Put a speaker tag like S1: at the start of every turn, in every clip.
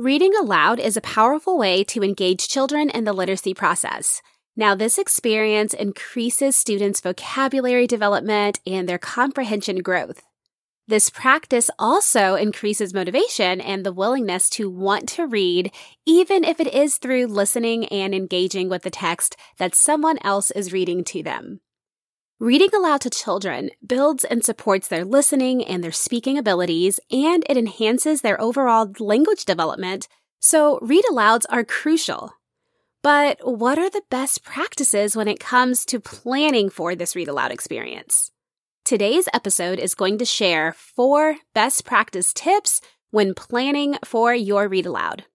S1: Reading aloud is a powerful way to engage children in the literacy process. Now, this experience increases students' vocabulary development and their comprehension growth. This practice also increases motivation and the willingness to want to read, even if it is through listening and engaging with the text that someone else is reading to them. Reading aloud to children builds and supports their listening and their speaking abilities, and it enhances their overall language development, so read alouds are crucial. But what are the best practices when it comes to planning for this read aloud experience? Today's episode is going to share four best practice tips when planning for your read aloud.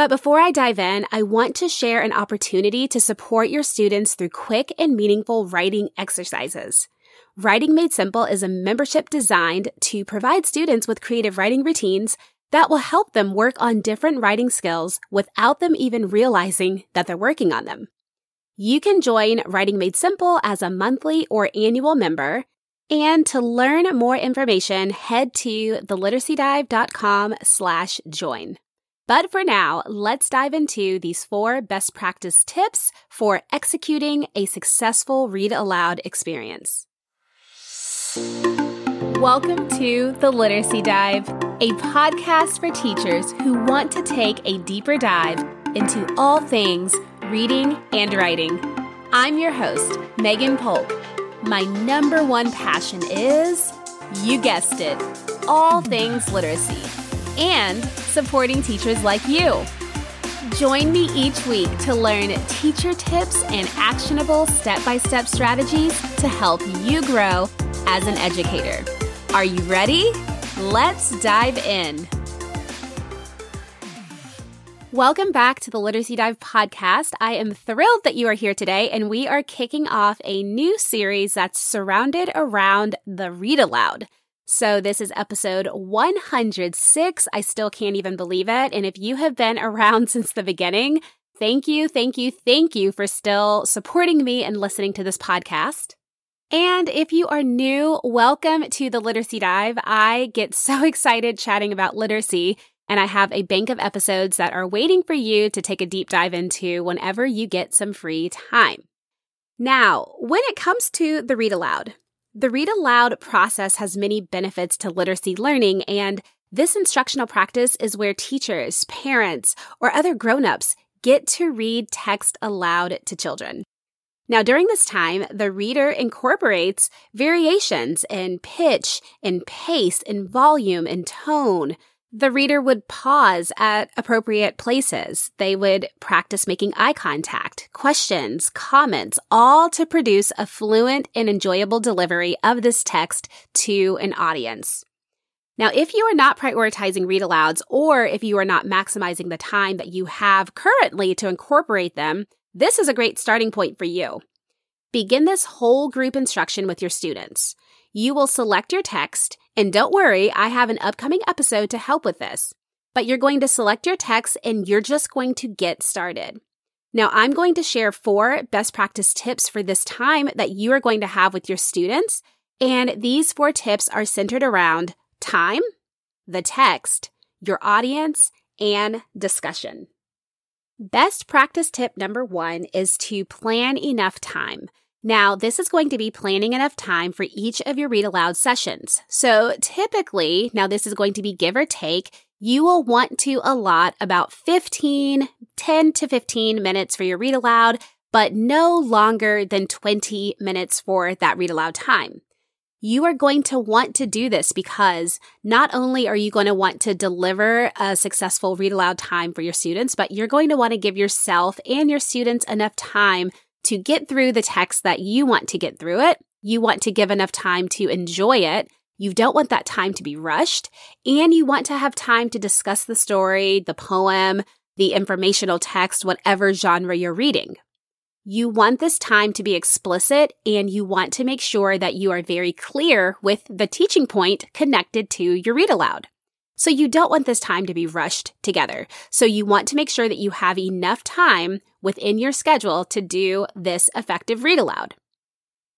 S1: But before I dive in, I want to share an opportunity to support your students through quick and meaningful writing exercises. Writing Made Simple is a membership designed to provide students with creative writing routines that will help them work on different writing skills without them even realizing that they're working on them. You can join Writing Made Simple as a monthly or annual member. And to learn more information, head to theliteracydive.com slash join. But for now, let's dive into these four best practice tips for executing a successful read aloud experience. Welcome to The Literacy Dive, a podcast for teachers who want to take a deeper dive into all things reading and writing. I'm your host, Megan Polk. My number one passion is, you guessed it, all things literacy and supporting teachers like you. Join me each week to learn teacher tips and actionable step by step strategies to help you grow as an educator. Are you ready? Let's dive in. Welcome back to the Literacy Dive podcast. I am thrilled that you are here today, and we are kicking off a new series that's surrounded around the read aloud. So, this is episode 106. I still can't even believe it. And if you have been around since the beginning, thank you, thank you, thank you for still supporting me and listening to this podcast. And if you are new, welcome to the Literacy Dive. I get so excited chatting about literacy, and I have a bank of episodes that are waiting for you to take a deep dive into whenever you get some free time. Now, when it comes to the read aloud, the read aloud process has many benefits to literacy learning, and this instructional practice is where teachers, parents, or other grown-ups get to read text aloud to children. Now, during this time, the reader incorporates variations in pitch, in pace, in volume, in tone, the reader would pause at appropriate places. They would practice making eye contact, questions, comments, all to produce a fluent and enjoyable delivery of this text to an audience. Now, if you are not prioritizing read alouds or if you are not maximizing the time that you have currently to incorporate them, this is a great starting point for you. Begin this whole group instruction with your students. You will select your text, and don't worry, I have an upcoming episode to help with this. But you're going to select your text and you're just going to get started. Now, I'm going to share four best practice tips for this time that you are going to have with your students. And these four tips are centered around time, the text, your audience, and discussion. Best practice tip number one is to plan enough time. Now, this is going to be planning enough time for each of your read aloud sessions. So typically, now this is going to be give or take, you will want to allot about 15, 10 to 15 minutes for your read aloud, but no longer than 20 minutes for that read aloud time. You are going to want to do this because not only are you going to want to deliver a successful read aloud time for your students, but you're going to want to give yourself and your students enough time to get through the text that you want to get through it. You want to give enough time to enjoy it. You don't want that time to be rushed. And you want to have time to discuss the story, the poem, the informational text, whatever genre you're reading. You want this time to be explicit and you want to make sure that you are very clear with the teaching point connected to your read aloud. So you don't want this time to be rushed together. So you want to make sure that you have enough time within your schedule to do this effective read aloud.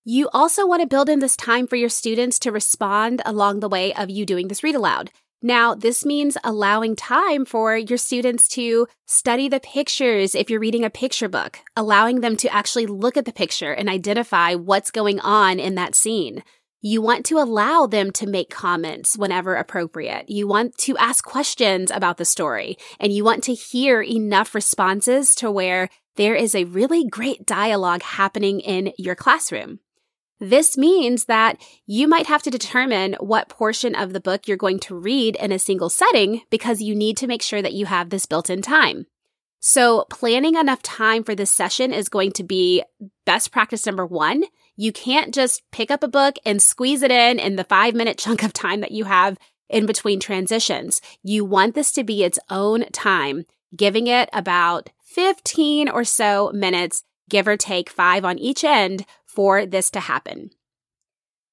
S1: You also want to build in this time for your students to respond along the way of you doing this read aloud. Now, this means allowing time for your students to study the pictures if you're reading a picture book, allowing them to actually look at the picture and identify what's going on in that scene. You want to allow them to make comments whenever appropriate. You want to ask questions about the story and you want to hear enough responses to where there is a really great dialogue happening in your classroom. This means that you might have to determine what portion of the book you're going to read in a single setting because you need to make sure that you have this built in time. So planning enough time for this session is going to be best practice number one. You can't just pick up a book and squeeze it in in the five minute chunk of time that you have in between transitions. You want this to be its own time, giving it about 15 or so minutes, give or take five on each end for this to happen.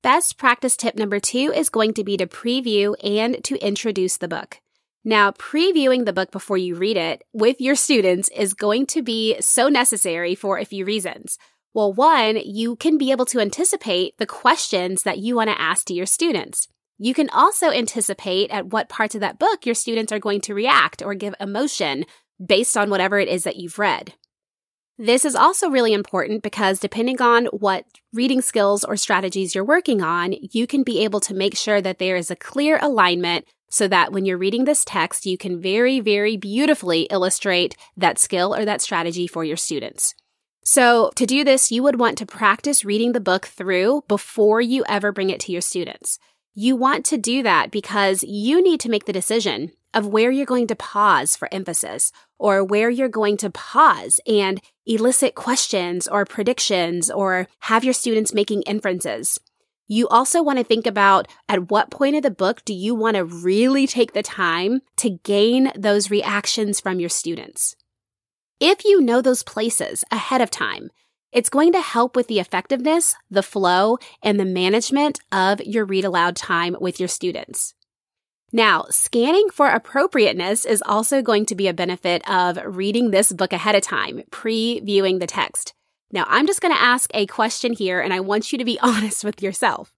S1: Best practice tip number two is going to be to preview and to introduce the book. Now, previewing the book before you read it with your students is going to be so necessary for a few reasons. Well, one, you can be able to anticipate the questions that you want to ask to your students. You can also anticipate at what parts of that book your students are going to react or give emotion based on whatever it is that you've read. This is also really important because depending on what reading skills or strategies you're working on, you can be able to make sure that there is a clear alignment so that when you're reading this text, you can very, very beautifully illustrate that skill or that strategy for your students. So to do this, you would want to practice reading the book through before you ever bring it to your students. You want to do that because you need to make the decision of where you're going to pause for emphasis or where you're going to pause and elicit questions or predictions or have your students making inferences. You also want to think about at what point of the book do you want to really take the time to gain those reactions from your students? If you know those places ahead of time, it's going to help with the effectiveness, the flow, and the management of your read aloud time with your students. Now, scanning for appropriateness is also going to be a benefit of reading this book ahead of time, previewing the text. Now, I'm just going to ask a question here and I want you to be honest with yourself.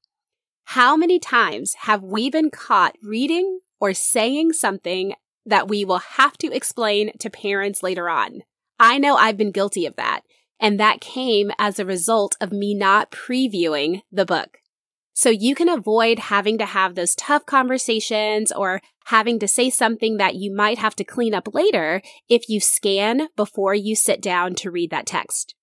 S1: How many times have we been caught reading or saying something that we will have to explain to parents later on? I know I've been guilty of that. And that came as a result of me not previewing the book. So you can avoid having to have those tough conversations or having to say something that you might have to clean up later if you scan before you sit down to read that text.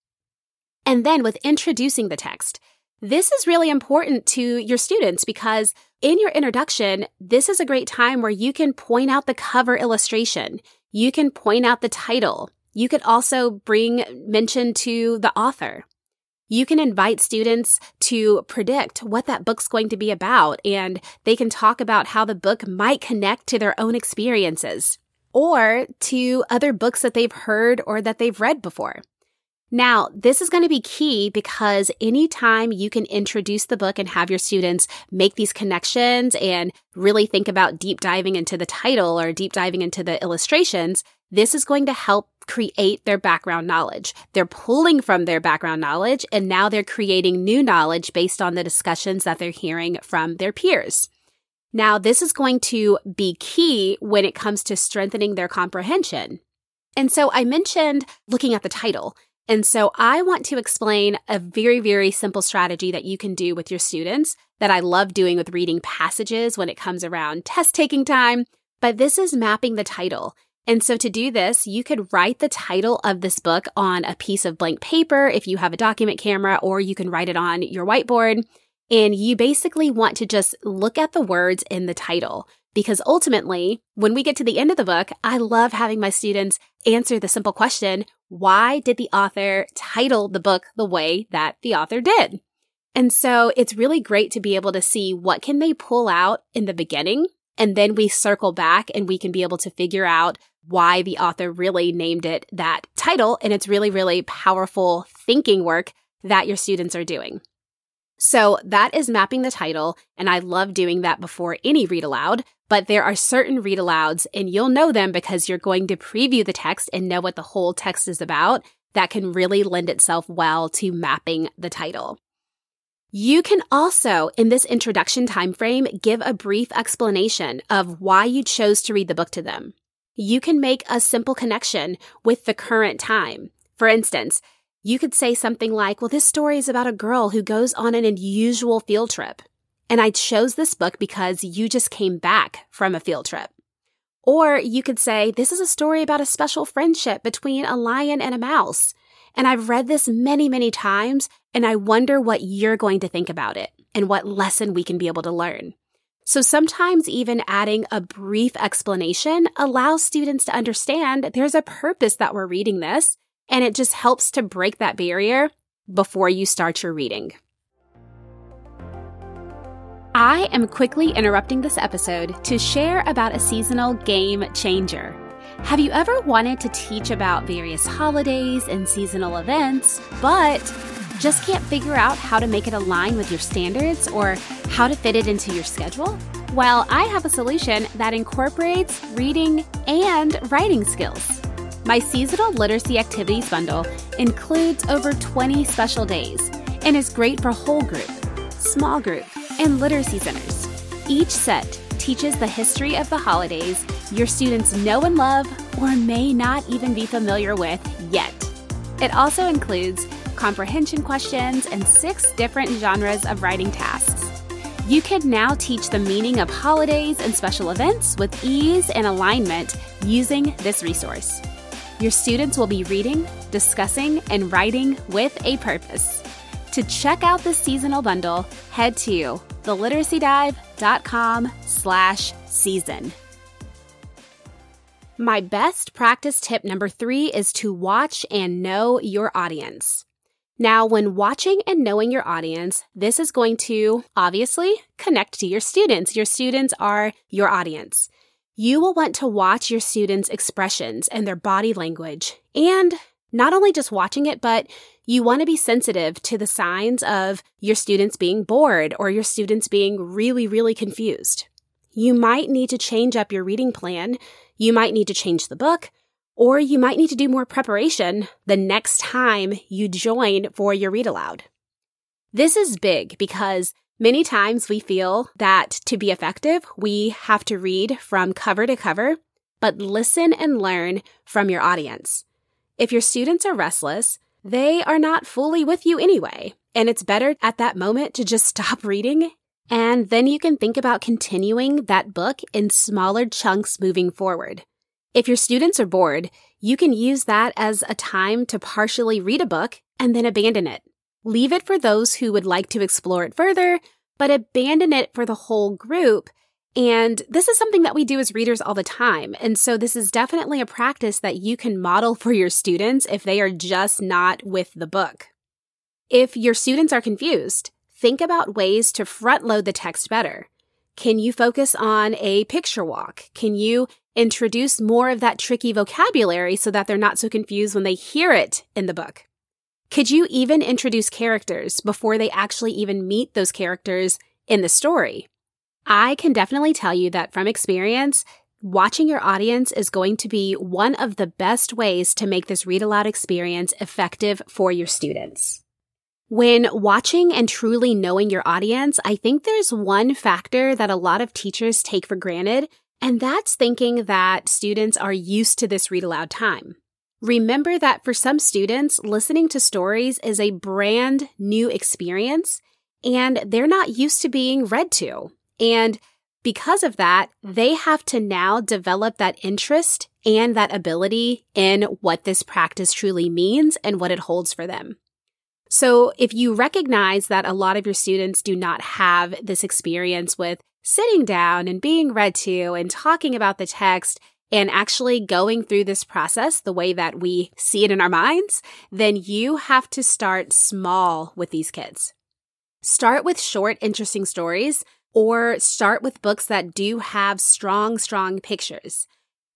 S1: And then with introducing the text, this is really important to your students because in your introduction, this is a great time where you can point out the cover illustration. You can point out the title. You could also bring mention to the author. You can invite students to predict what that book's going to be about, and they can talk about how the book might connect to their own experiences or to other books that they've heard or that they've read before. Now, this is going to be key because anytime you can introduce the book and have your students make these connections and really think about deep diving into the title or deep diving into the illustrations, this is going to help create their background knowledge. They're pulling from their background knowledge and now they're creating new knowledge based on the discussions that they're hearing from their peers. Now, this is going to be key when it comes to strengthening their comprehension. And so I mentioned looking at the title. And so I want to explain a very, very simple strategy that you can do with your students that I love doing with reading passages when it comes around test taking time. But this is mapping the title. And so to do this, you could write the title of this book on a piece of blank paper if you have a document camera, or you can write it on your whiteboard. And you basically want to just look at the words in the title. Because ultimately, when we get to the end of the book, I love having my students answer the simple question, why did the author title the book the way that the author did? And so it's really great to be able to see what can they pull out in the beginning and then we circle back and we can be able to figure out why the author really named it that title. And it's really, really powerful thinking work that your students are doing. So that is mapping the title. And I love doing that before any read aloud. But there are certain read alouds and you'll know them because you're going to preview the text and know what the whole text is about that can really lend itself well to mapping the title. You can also, in this introduction time frame, give a brief explanation of why you chose to read the book to them. You can make a simple connection with the current time. For instance, you could say something like, well, this story is about a girl who goes on an unusual field trip. And I chose this book because you just came back from a field trip. Or you could say, this is a story about a special friendship between a lion and a mouse. And I've read this many, many times, and I wonder what you're going to think about it and what lesson we can be able to learn. So sometimes even adding a brief explanation allows students to understand there's a purpose that we're reading this, and it just helps to break that barrier before you start your reading. I am quickly interrupting this episode to share about a seasonal game changer. Have you ever wanted to teach about various holidays and seasonal events, but just can't figure out how to make it align with your standards or how to fit it into your schedule? Well, I have a solution that incorporates reading and writing skills. My seasonal literacy activities bundle includes over 20 special days and is great for whole group, small group, and literacy centers. Each set teaches the history of the holidays your students know and love or may not even be familiar with yet. It also includes comprehension questions and six different genres of writing tasks. You can now teach the meaning of holidays and special events with ease and alignment using this resource. Your students will be reading, discussing, and writing with a purpose. To check out this seasonal bundle, head to theliteracydive.com slash season. My best practice tip number three is to watch and know your audience. Now, when watching and knowing your audience, this is going to obviously connect to your students. Your students are your audience. You will want to watch your students' expressions and their body language. And not only just watching it, but you want to be sensitive to the signs of your students being bored or your students being really, really confused. You might need to change up your reading plan you might need to change the book, or you might need to do more preparation the next time you join for your read aloud. This is big because many times we feel that to be effective, we have to read from cover to cover, but listen and learn from your audience. If your students are restless, they are not fully with you anyway, and it's better at that moment to just stop reading and then you can think about continuing that book in smaller chunks moving forward. If your students are bored, you can use that as a time to partially read a book and then abandon it. Leave it for those who would like to explore it further, but abandon it for the whole group. And this is something that we do as readers all the time. And so this is definitely a practice that you can model for your students if they are just not with the book. If your students are confused, think about ways to front load the text better. Can you focus on a picture walk? Can you introduce more of that tricky vocabulary so that they're not so confused when they hear it in the book? Could you even introduce characters before they actually even meet those characters in the story? I can definitely tell you that from experience, watching your audience is going to be one of the best ways to make this read aloud experience effective for your students. When watching and truly knowing your audience, I think there's one factor that a lot of teachers take for granted, and that's thinking that students are used to this read aloud time. Remember that for some students, listening to stories is a brand new experience, and they're not used to being read to. And because of that, they have to now develop that interest and that ability in what this practice truly means and what it holds for them. So if you recognize that a lot of your students do not have this experience with sitting down and being read to and talking about the text and actually going through this process the way that we see it in our minds, then you have to start small with these kids. Start with short, interesting stories or start with books that do have strong, strong pictures.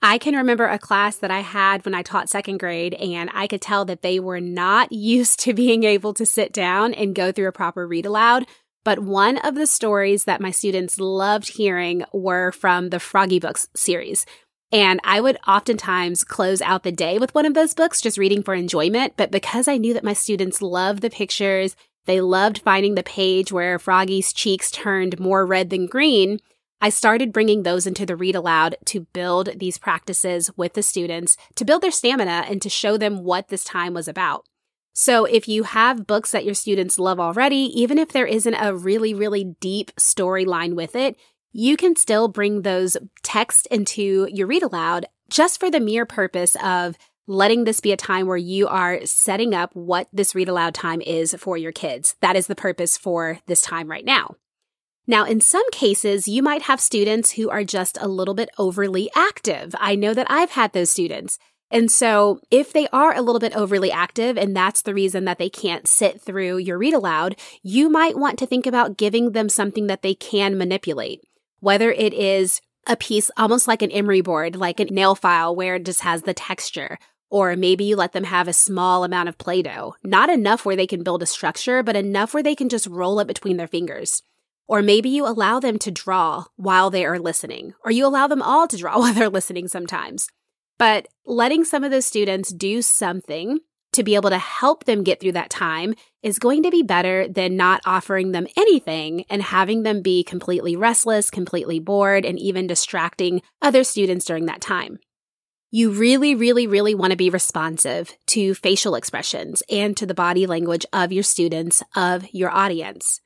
S1: I can remember a class that I had when I taught second grade, and I could tell that they were not used to being able to sit down and go through a proper read aloud. But one of the stories that my students loved hearing were from the Froggy Books series. And I would oftentimes close out the day with one of those books, just reading for enjoyment. But because I knew that my students loved the pictures They loved finding the page where Froggy's cheeks turned more red than green. I started bringing those into the read aloud to build these practices with the students, to build their stamina and to show them what this time was about. So if you have books that your students love already, even if there isn't a really, really deep storyline with it, you can still bring those texts into your read aloud just for the mere purpose of letting this be a time where you are setting up what this read aloud time is for your kids. That is the purpose for this time right now. Now, in some cases, you might have students who are just a little bit overly active. I know that I've had those students. And so if they are a little bit overly active and that's the reason that they can't sit through your read aloud, you might want to think about giving them something that they can manipulate, whether it is a piece almost like an emery board, like a nail file where it just has the texture. Or maybe you let them have a small amount of Play Doh, not enough where they can build a structure, but enough where they can just roll it between their fingers. Or maybe you allow them to draw while they are listening, or you allow them all to draw while they're listening sometimes. But letting some of those students do something to be able to help them get through that time is going to be better than not offering them anything and having them be completely restless, completely bored, and even distracting other students during that time. You really, really, really want to be responsive to facial expressions and to the body language of your students, of your audience.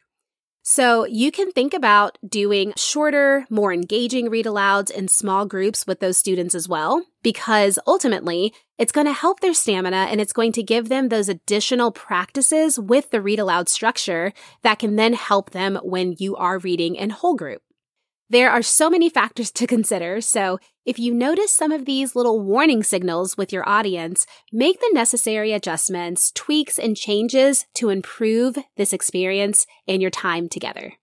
S1: So you can think about doing shorter, more engaging read alouds in small groups with those students as well, because ultimately it's going to help their stamina and it's going to give them those additional practices with the read aloud structure that can then help them when you are reading in whole group. There are so many factors to consider, so if you notice some of these little warning signals with your audience, make the necessary adjustments, tweaks, and changes to improve this experience and your time together.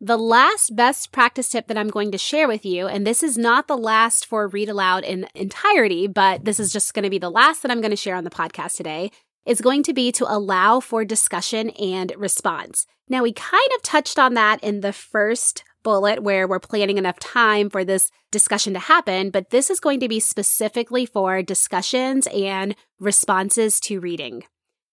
S1: The last best practice tip that I'm going to share with you, and this is not the last for read aloud in entirety, but this is just going to be the last that I'm going to share on the podcast today, is going to be to allow for discussion and response. Now, we kind of touched on that in the first bullet where we're planning enough time for this discussion to happen, but this is going to be specifically for discussions and responses to reading.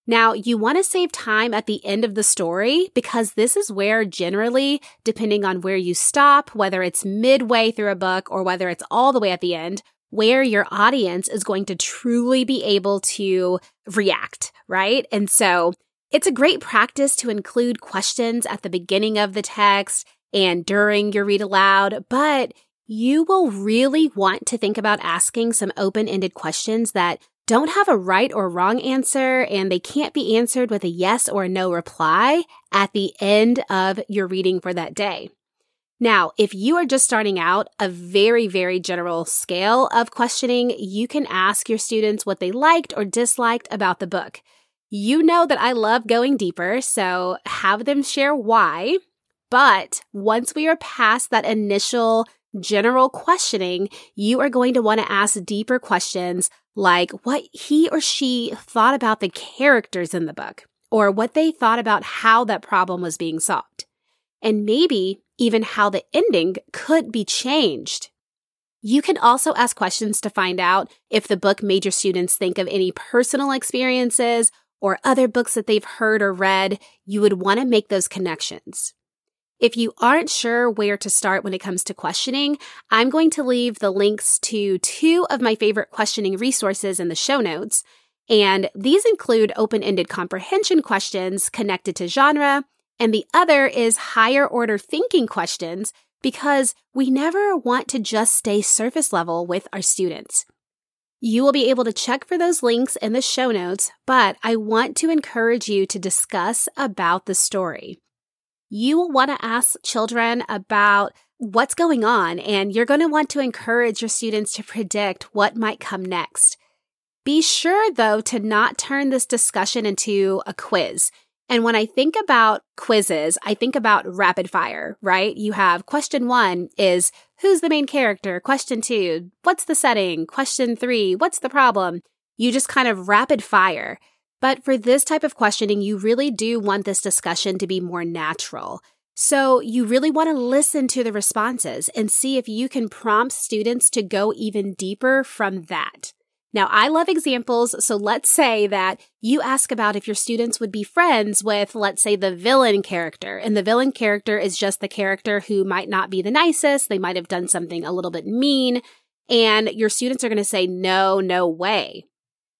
S1: Now, you want to save time at the end of the story because this is where generally, depending on where you stop, whether it's midway through a book or whether it's all the way at the end, where your audience is going to truly be able to react, right? And so it's a great practice to include questions at the beginning of the text and during your read aloud, but you will really want to think about asking some open ended questions that don't have a right or wrong answer and they can't be answered with a yes or a no reply at the end of your reading for that day. Now, if you are just starting out a very, very general scale of questioning, you can ask your students what they liked or disliked about the book. You know that I love going deeper, so have them share why but once we are past that initial general questioning, you are going to want to ask deeper questions like what he or she thought about the characters in the book or what they thought about how that problem was being solved. And maybe even how the ending could be changed. You can also ask questions to find out if the book made your students think of any personal experiences or other books that they've heard or read. You would want to make those connections. If you aren't sure where to start when it comes to questioning, I'm going to leave the links to two of my favorite questioning resources in the show notes. And these include open ended comprehension questions connected to genre, and the other is higher order thinking questions because we never want to just stay surface level with our students. You will be able to check for those links in the show notes, but I want to encourage you to discuss about the story you will want to ask children about what's going on, and you're going to want to encourage your students to predict what might come next. Be sure, though, to not turn this discussion into a quiz. And when I think about quizzes, I think about rapid fire, right? You have question one is who's the main character? Question two, what's the setting? Question three, what's the problem? You just kind of rapid fire. But for this type of questioning, you really do want this discussion to be more natural. So you really want to listen to the responses and see if you can prompt students to go even deeper from that. Now, I love examples, so let's say that you ask about if your students would be friends with, let's say, the villain character. And the villain character is just the character who might not be the nicest. They might have done something a little bit mean. And your students are going to say, no, no way.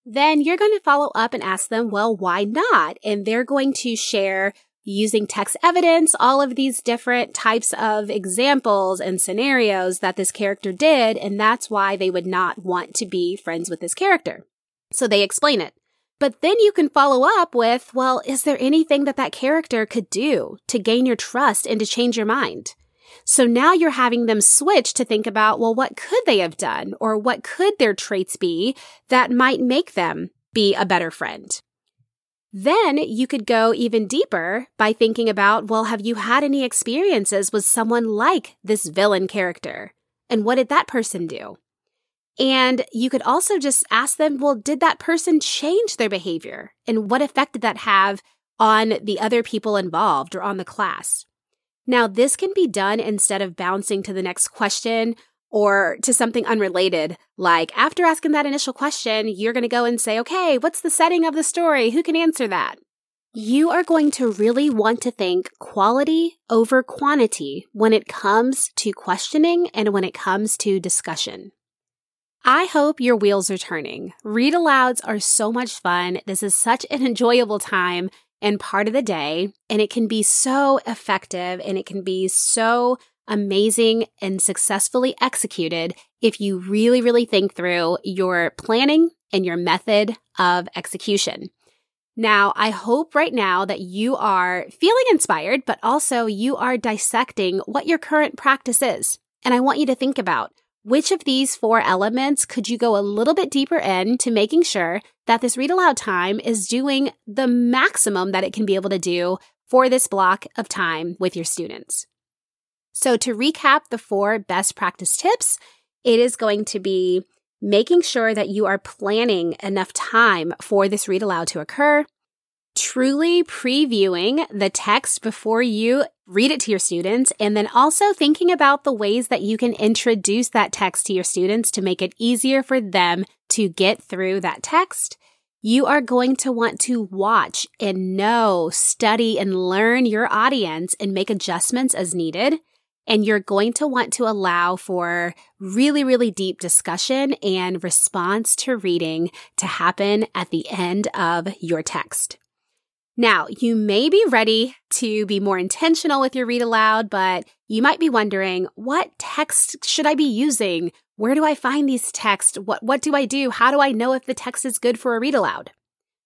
S1: Then you're going to follow up and ask them, well, why not? And they're going to share using text evidence, all of these different types of examples and scenarios that this character did. And that's why they would not want to be friends with this character. So they explain it. But then you can follow up with, well, is there anything that that character could do to gain your trust and to change your mind? So now you're having them switch to think about, well, what could they have done or what could their traits be that might make them be a better friend? Then you could go even deeper by thinking about, well, have you had any experiences with someone like this villain character? And what did that person do? And you could also just ask them, well, did that person change their behavior? And what effect did that have on the other people involved or on the class? Now, this can be done instead of bouncing to the next question or to something unrelated. Like after asking that initial question, you're going to go and say, okay, what's the setting of the story? Who can answer that? You are going to really want to think quality over quantity when it comes to questioning and when it comes to discussion. I hope your wheels are turning. Read alouds are so much fun. This is such an enjoyable time and part of the day, and it can be so effective and it can be so amazing and successfully executed if you really, really think through your planning and your method of execution. Now, I hope right now that you are feeling inspired, but also you are dissecting what your current practice is. And I want you to think about which of these four elements could you go a little bit deeper in to making sure that this read aloud time is doing the maximum that it can be able to do for this block of time with your students? So to recap the four best practice tips, it is going to be making sure that you are planning enough time for this read aloud to occur, truly previewing the text before you read it to your students, and then also thinking about the ways that you can introduce that text to your students to make it easier for them to get through that text. You are going to want to watch and know, study, and learn your audience and make adjustments as needed. And you're going to want to allow for really, really deep discussion and response to reading to happen at the end of your text. Now, you may be ready to be more intentional with your read aloud, but you might be wondering, what text should I be using? Where do I find these texts? What, what do I do? How do I know if the text is good for a read aloud?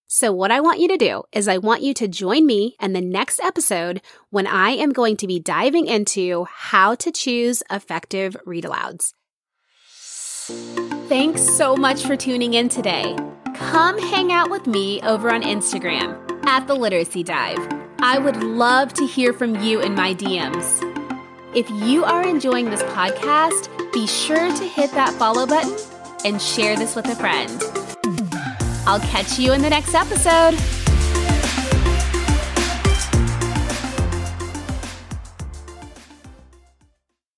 S1: So, what I want you to do is, I want you to join me in the next episode when I am going to be diving into how to choose effective read alouds. Thanks so much for tuning in today. Come hang out with me over on Instagram at the Literacy Dive. I would love to hear from you in my DMs. If you are enjoying this podcast, be sure to hit that follow button and share this with a friend. I'll catch you in the next episode.